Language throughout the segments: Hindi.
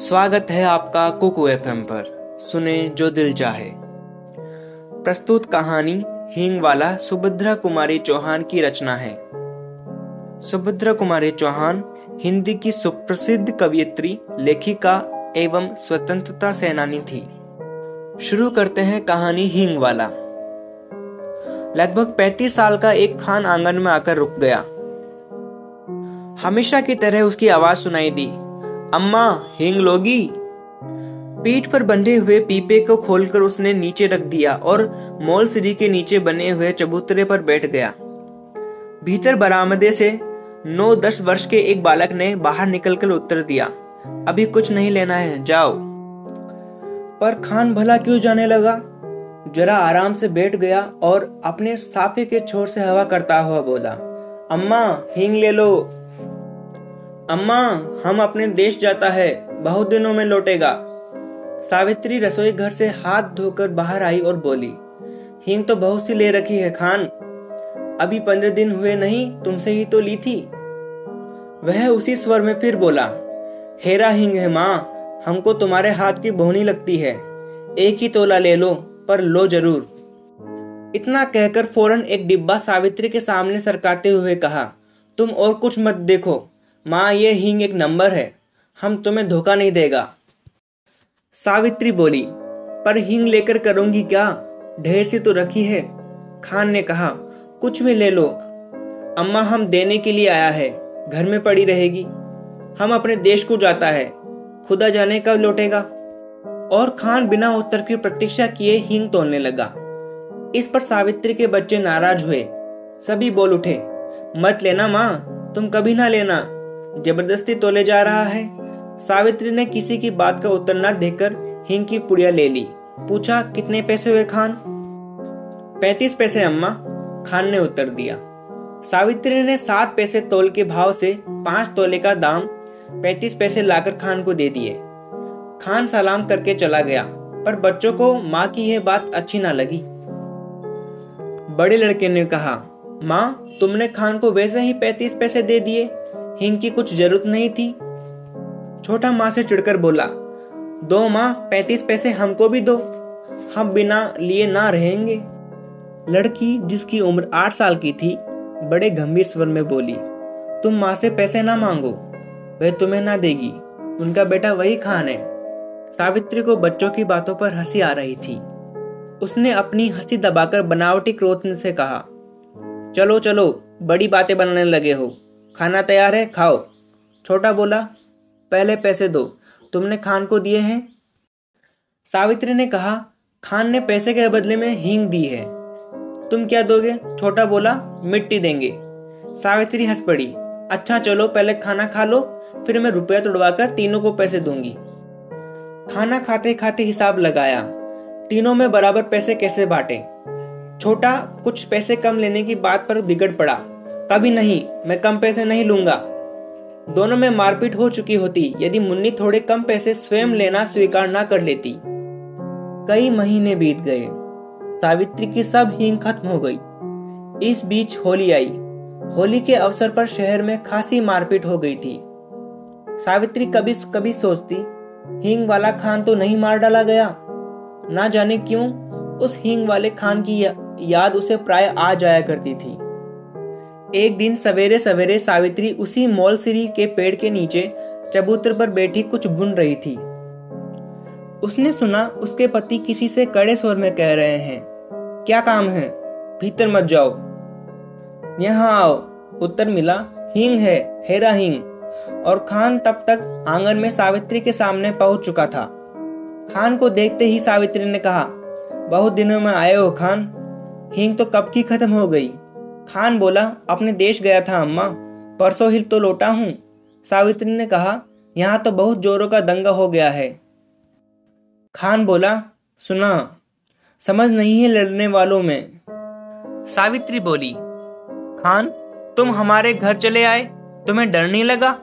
स्वागत है आपका कुकू एफ़ पर। सुने जो दिल चाहे। प्रस्तुत कहानी हींग वाला सुभद्रा कुमारी चौहान की रचना है। सुभद्रा कुमारी चौहान हिंदी की सुप्रसिद्ध कवियत्री, लेखिका एवं स्वतंत्रता सेनानी थी। शुरू करते हैं कहानी हींग वाला। लगभग 35 साल का एक खान आँगन में आकर रुक गया। हमेशा की तरह उसकी आवाज़ सुनाई दी। अम्मा, हींग लोगी। पीठ पर बंधे हुए पीपे को खोलकर उसने नीचे रख दिया और मोल सीढ़ी के नीचे बने हुए चबूतरे पर बैठ गया। भीतर बरामदे से नौ दस वर्ष के एक बालक ने बाहर निकलकर उत्तर दिया, अभी कुछ नहीं लेना है, जाओ। पर खान भला क्यों जाने लगा? जरा आराम से बैठ गया और अपने साफे के छोर से हवा करता हुआ बोला, अम्मा, हींग ले लो। अम्मा, हम अपने देश जाता है, बहुत दिनों में लौटेगा। सावित्री रसोई घर से हाथ धोकर बाहर आई और बोली, हींग तो बहुत सी ले रखी है, खान। अभी पंद्रह दिन हुए नहीं, तुमसे ही तो ली थी। वह उसी स्वर में फिर बोला, हेरा हिंग है माँ, हमको तुम्हारे हाथ की बोहनी लगती है। एक ही तोला ले लो, पर लो ज़रूर। इतना कहकर फ़ौरन एक डिब्बा सावित्री के सामने सरकाते हुए कहा, तुम और कुछ मत देखो माँ, ये हींग एक नंबर है। हम तुम्हें धोखा नहीं देगा। सावित्री बोली, पर हींग लेकर करूँगी क्या? ढेर सी तो रखी है। खान ने कहा, कुछ भी ले लो। अम्मा, हम देने के लिए आया है। घर में पड़ी रहेगी। हम अपने देश को जाता है। खुदा जाने कब लौटेगा। और खान बिना उत्तर की प्रतीक्षा किए हींग तोड़ने लगा। इस पर सावित्री के बच्चे नाराज़ हुए। सभी बोल उठे, मत लेना माँ, तुम कभी ना लेना। ज़बरदस्ती तोले जा रहा है। सावित्री ने किसी की बात का उत्तर न देकर हिंग की पुड़िया ले ली। पूछा, कितने पैसे हुए खान? पैतीस पैसे, अम्मा, खान ने उत्तर दिया। सावित्री ने सात पैसे तोल के भाव से पाँच तोले का दाम पैतीस पैसे लाकर खान को दे दिए। खान सलाम करके चला गया, पर बच्चों को माँ की यह बात अच्छी ना लगी। बड़े लड़के ने कहा, माँ, तुमने खान को वैसे ही पैतीस पैसे दे दिए। हिंग की कुछ ज़रूरत नहीं थी। छोटा माँ से चिड़कर बोला, दो माँ, पैतीस पैसे हमको भी दो। हम बिना लिए ना रहेंगे। लड़की, जिसकी उम्र आठ साल की थी, बड़े गंभीर स्वर में बोली, तुम माँ से पैसे ना मांगो, वह तुम्हें ना देगी। उनका बेटा वही खान है। सावित्री को बच्चों की बातों पर हँसी आ रही थी। उसने अपनी हँसी दबाकर बनावटी क्रोध से कहा, चलो चलो, बड़ी बातें बनाने लगे हो। खाना तैयार है, खाओ। छोटा बोला, पहले पैसे दो, तुमने खान को दिए हैं? सावित्री ने कहा, खान ने पैसे के बदले में हींग दी है। तुम क्या दोगे? छोटा बोला, मिट्टी देंगे। सावित्री हंस पड़ी अच्छा चलो, पहले खाना खा लो, फिर मैं रुपया तोड़वाकर तीनों को पैसे दूँगी। खाना खाते खाते हिसाब लगाया, तीनों में बराबर पैसे कैसे बांटे? छोटा, कुछ पैसे कम लेने की बात पर बिगड़ पड़ा। कभी नहीं, मैं कम पैसे नहीं लूँगा। दोनों में मारपीट हो चुकी होती, यदि मुन्नी थोड़े कम पैसे स्वयं लेना स्वीकार ना कर लेती। कई महीने बीत गए। सावित्री की सब हींग खत्म हो गई। इस बीच होली आई। होली के अवसर पर शहर में खासी मारपीट हो गई थी। सावित्री कभी कभी सोचती, हींग वाला खान तो नहीं मार डाला गया। ना जाने क्यों, उस हींग वाले खान की याद उसे प्राय आ जाया करती थी। एक दिन सवेरे सवेरे सावित्री उसी मोलसिरी के पेड़ के नीचे चबूतर पर बैठी कुछ बुन रही थी। उसने सुना उसके पति किसी से कड़े स्वर में कह रहे हैं, क्या काम है? भीतर मत जाओ। यहाँ आओ। उत्तर मिला, हिंग है, हेरा हिंग। और खान तब तक आँगन में सावित्री के सामने पहुँच चुका था। खान को देखते ही सावित्री ने कहा, बहुत दिनों में आए हो खान। हिंग तो कब की खत्म हो गई? खान बोला, अपने देश गया था, अम्मा। परसों ही तो लौटा हूँ। सावित्री ने कहा, यहाँ तो बहुत जोरों का दंगा हो गया है। खान बोला, सुना, समझ नहीं है लड़ने वालों में। सावित्री बोली, खान, तुम हमारे घर चले आए, तुम्हें डर नहीं लगा?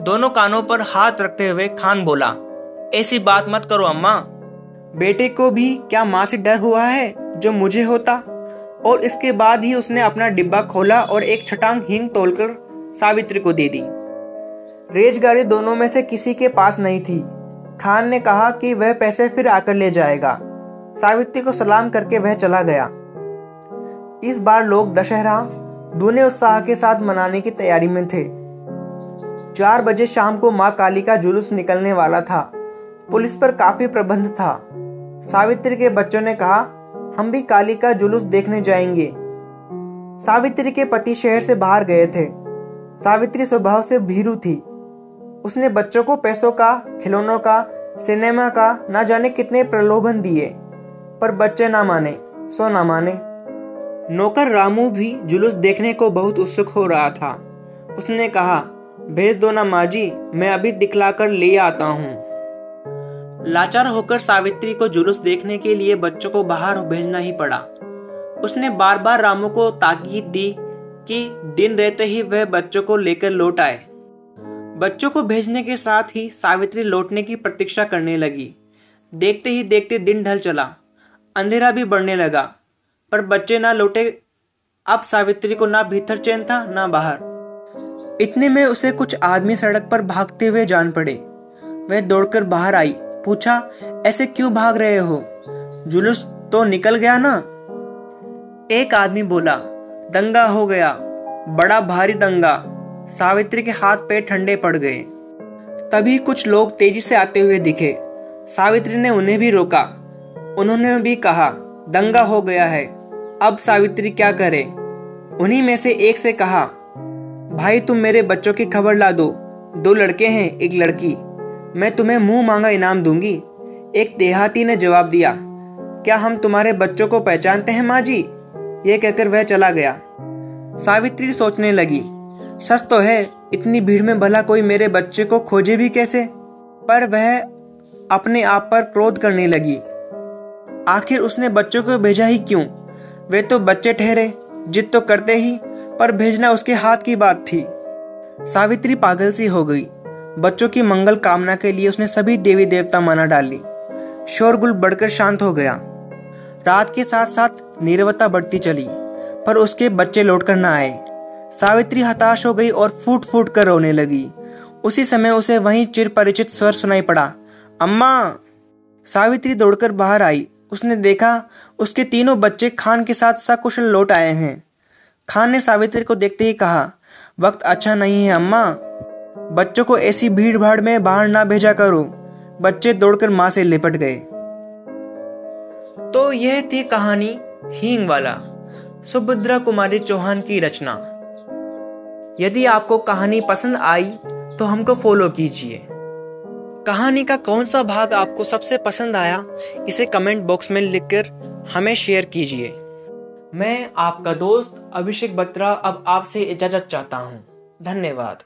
दोनों कानों पर हाथ रखते हुए खान बोला, ऐसी बात मत करो, अम्मा। बेटे को भी क्या माँ से डर हुआ है, जो मुझे होता? और इसके बाद ही उसने अपना डिब्बा खोला और एक छटांग हींग तोलकर सावित्री को दे दी। रेजगाड़ी दोनों में से किसी के पास नहीं थी। खान ने कहा कि वह पैसे फिर आकर ले जाएगा। सावित्री को सलाम करके वह चला गया। इस बार लोग दशहरा दूने उत्साह के साथ मनाने की तैयारी में थे। चार बजे शाम को माँ काली का जुलूस निकलने वाला था। पुलिस पर काफ़ी प्रबंध था। सावित्री के बच्चों ने कहा हम भी काली का जुलूस देखने जाएँगे। सावित्री के पति शहर से बाहर गए थे। सावित्री स्वभाव से भीरू थी। उसने बच्चों को पैसों का, खिलौनों का, सिनेमा का, ना जाने कितने प्रलोभन दिए। पर बच्चे ना माने, सो ना माने। नौकर रामू भी जुलूस देखने को बहुत उत्सुक हो रहा था। उसने कहा, भेज दो ना माँ जी, मैं अभी दिखलाकर ले आता हूँ। लाचार होकर सावित्री को जुलूस देखने के लिए बच्चों को बाहर भेजना ही पड़ा। उसने बार बार रामू को ताकीद दी कि दिन रहते ही वह बच्चों को लेकर लौट आए। बच्चों को भेजने के साथ ही सावित्री लौटने की प्रतीक्षा करने लगी। देखते ही देखते दिन ढल चला। अंधेरा भी बढ़ने लगा। पर बच्चे ना लौटे, अब सावित्री को ना भीतर चैन था, ना बाहर। इतने में उसे कुछ आदमी सड़क पर भागते हुए जान पड़े। वह दौड़कर बाहर आई। पूछा, ऐसे क्यों भाग रहे हो? जुलूस तो निकल गया ना? एक आदमी बोला, दंगा हो गया, बड़ा भारी दंगा, सावित्री के हाथ पैर ठंडे पड़ गए। तभी कुछ लोग तेज़ी से आते हुए दिखे। सावित्री ने उन्हें भी रोका। उन्होंने भी कहा, दंगा हो गया है, अब सावित्री क्या करे? उन्हीं में से एक से कहा, भाई, तुम मेरे बच्चों की खबर ला दो। दो लड़के हैं, एक लड़की। मैं तुम्हें मुँह मांगा इनाम दूँगी। एक देहाती ने जवाब दिया, क्या हम तुम्हारे बच्चों को पहचानते हैं, माँ जी? ये कहकर वह चला गया। सावित्री सोचने लगी, सच तो है, इतनी भीड़ में भला कोई मेरे बच्चे को खोजे भी कैसे? पर वह अपने आप पर क्रोध करने लगी, आखिर उसने बच्चों को भेजा ही क्यों? वे तो बच्चे ठहरे, जिद तो करते ही, पर भेजना उसके हाथ की बात थी। सावित्री पागल सी हो गई। बच्चों की मंगल कामना के लिए उसने सभी देवी देवता माना डाली शोरगुल बढ़कर शांत हो गया। रात के साथ साथ नीरवता बढ़ती चली, पर उसके बच्चे लौटकर न आए। सावित्री हताश हो गई और फूट फूट कर रोने लगी। उसी समय उसे वहीं चिर परिचित स्वर सुनाई पड़ा, अम्मा! सावित्री दौड़कर बाहर आई। उसने देखा, उसके तीनों बच्चे खान के साथ सकुशल लौट आए हैं। खान ने सावित्री को देखते ही कहा, वक्त अच्छा नहीं है, अम्मा। बच्चों को ऐसी भीड़ भाड़ में बाहर ना भेजा करो। बच्चे दौड़कर माँ से लिपट गए। तो यह थी कहानी हींग वाला, सुभद्रा कुमारी चौहान की रचना। यदि आपको कहानी पसंद आई तो हमको फॉलो कीजिए। कहानी का कौन सा भाग आपको सबसे पसंद आया, इसे कमेंट बॉक्स में लिखकर हमें शेयर कीजिए। मैं आपका दोस्त अभिषेक बत्रा अब आपसे इजाज़त चाहता हूँ। धन्यवाद।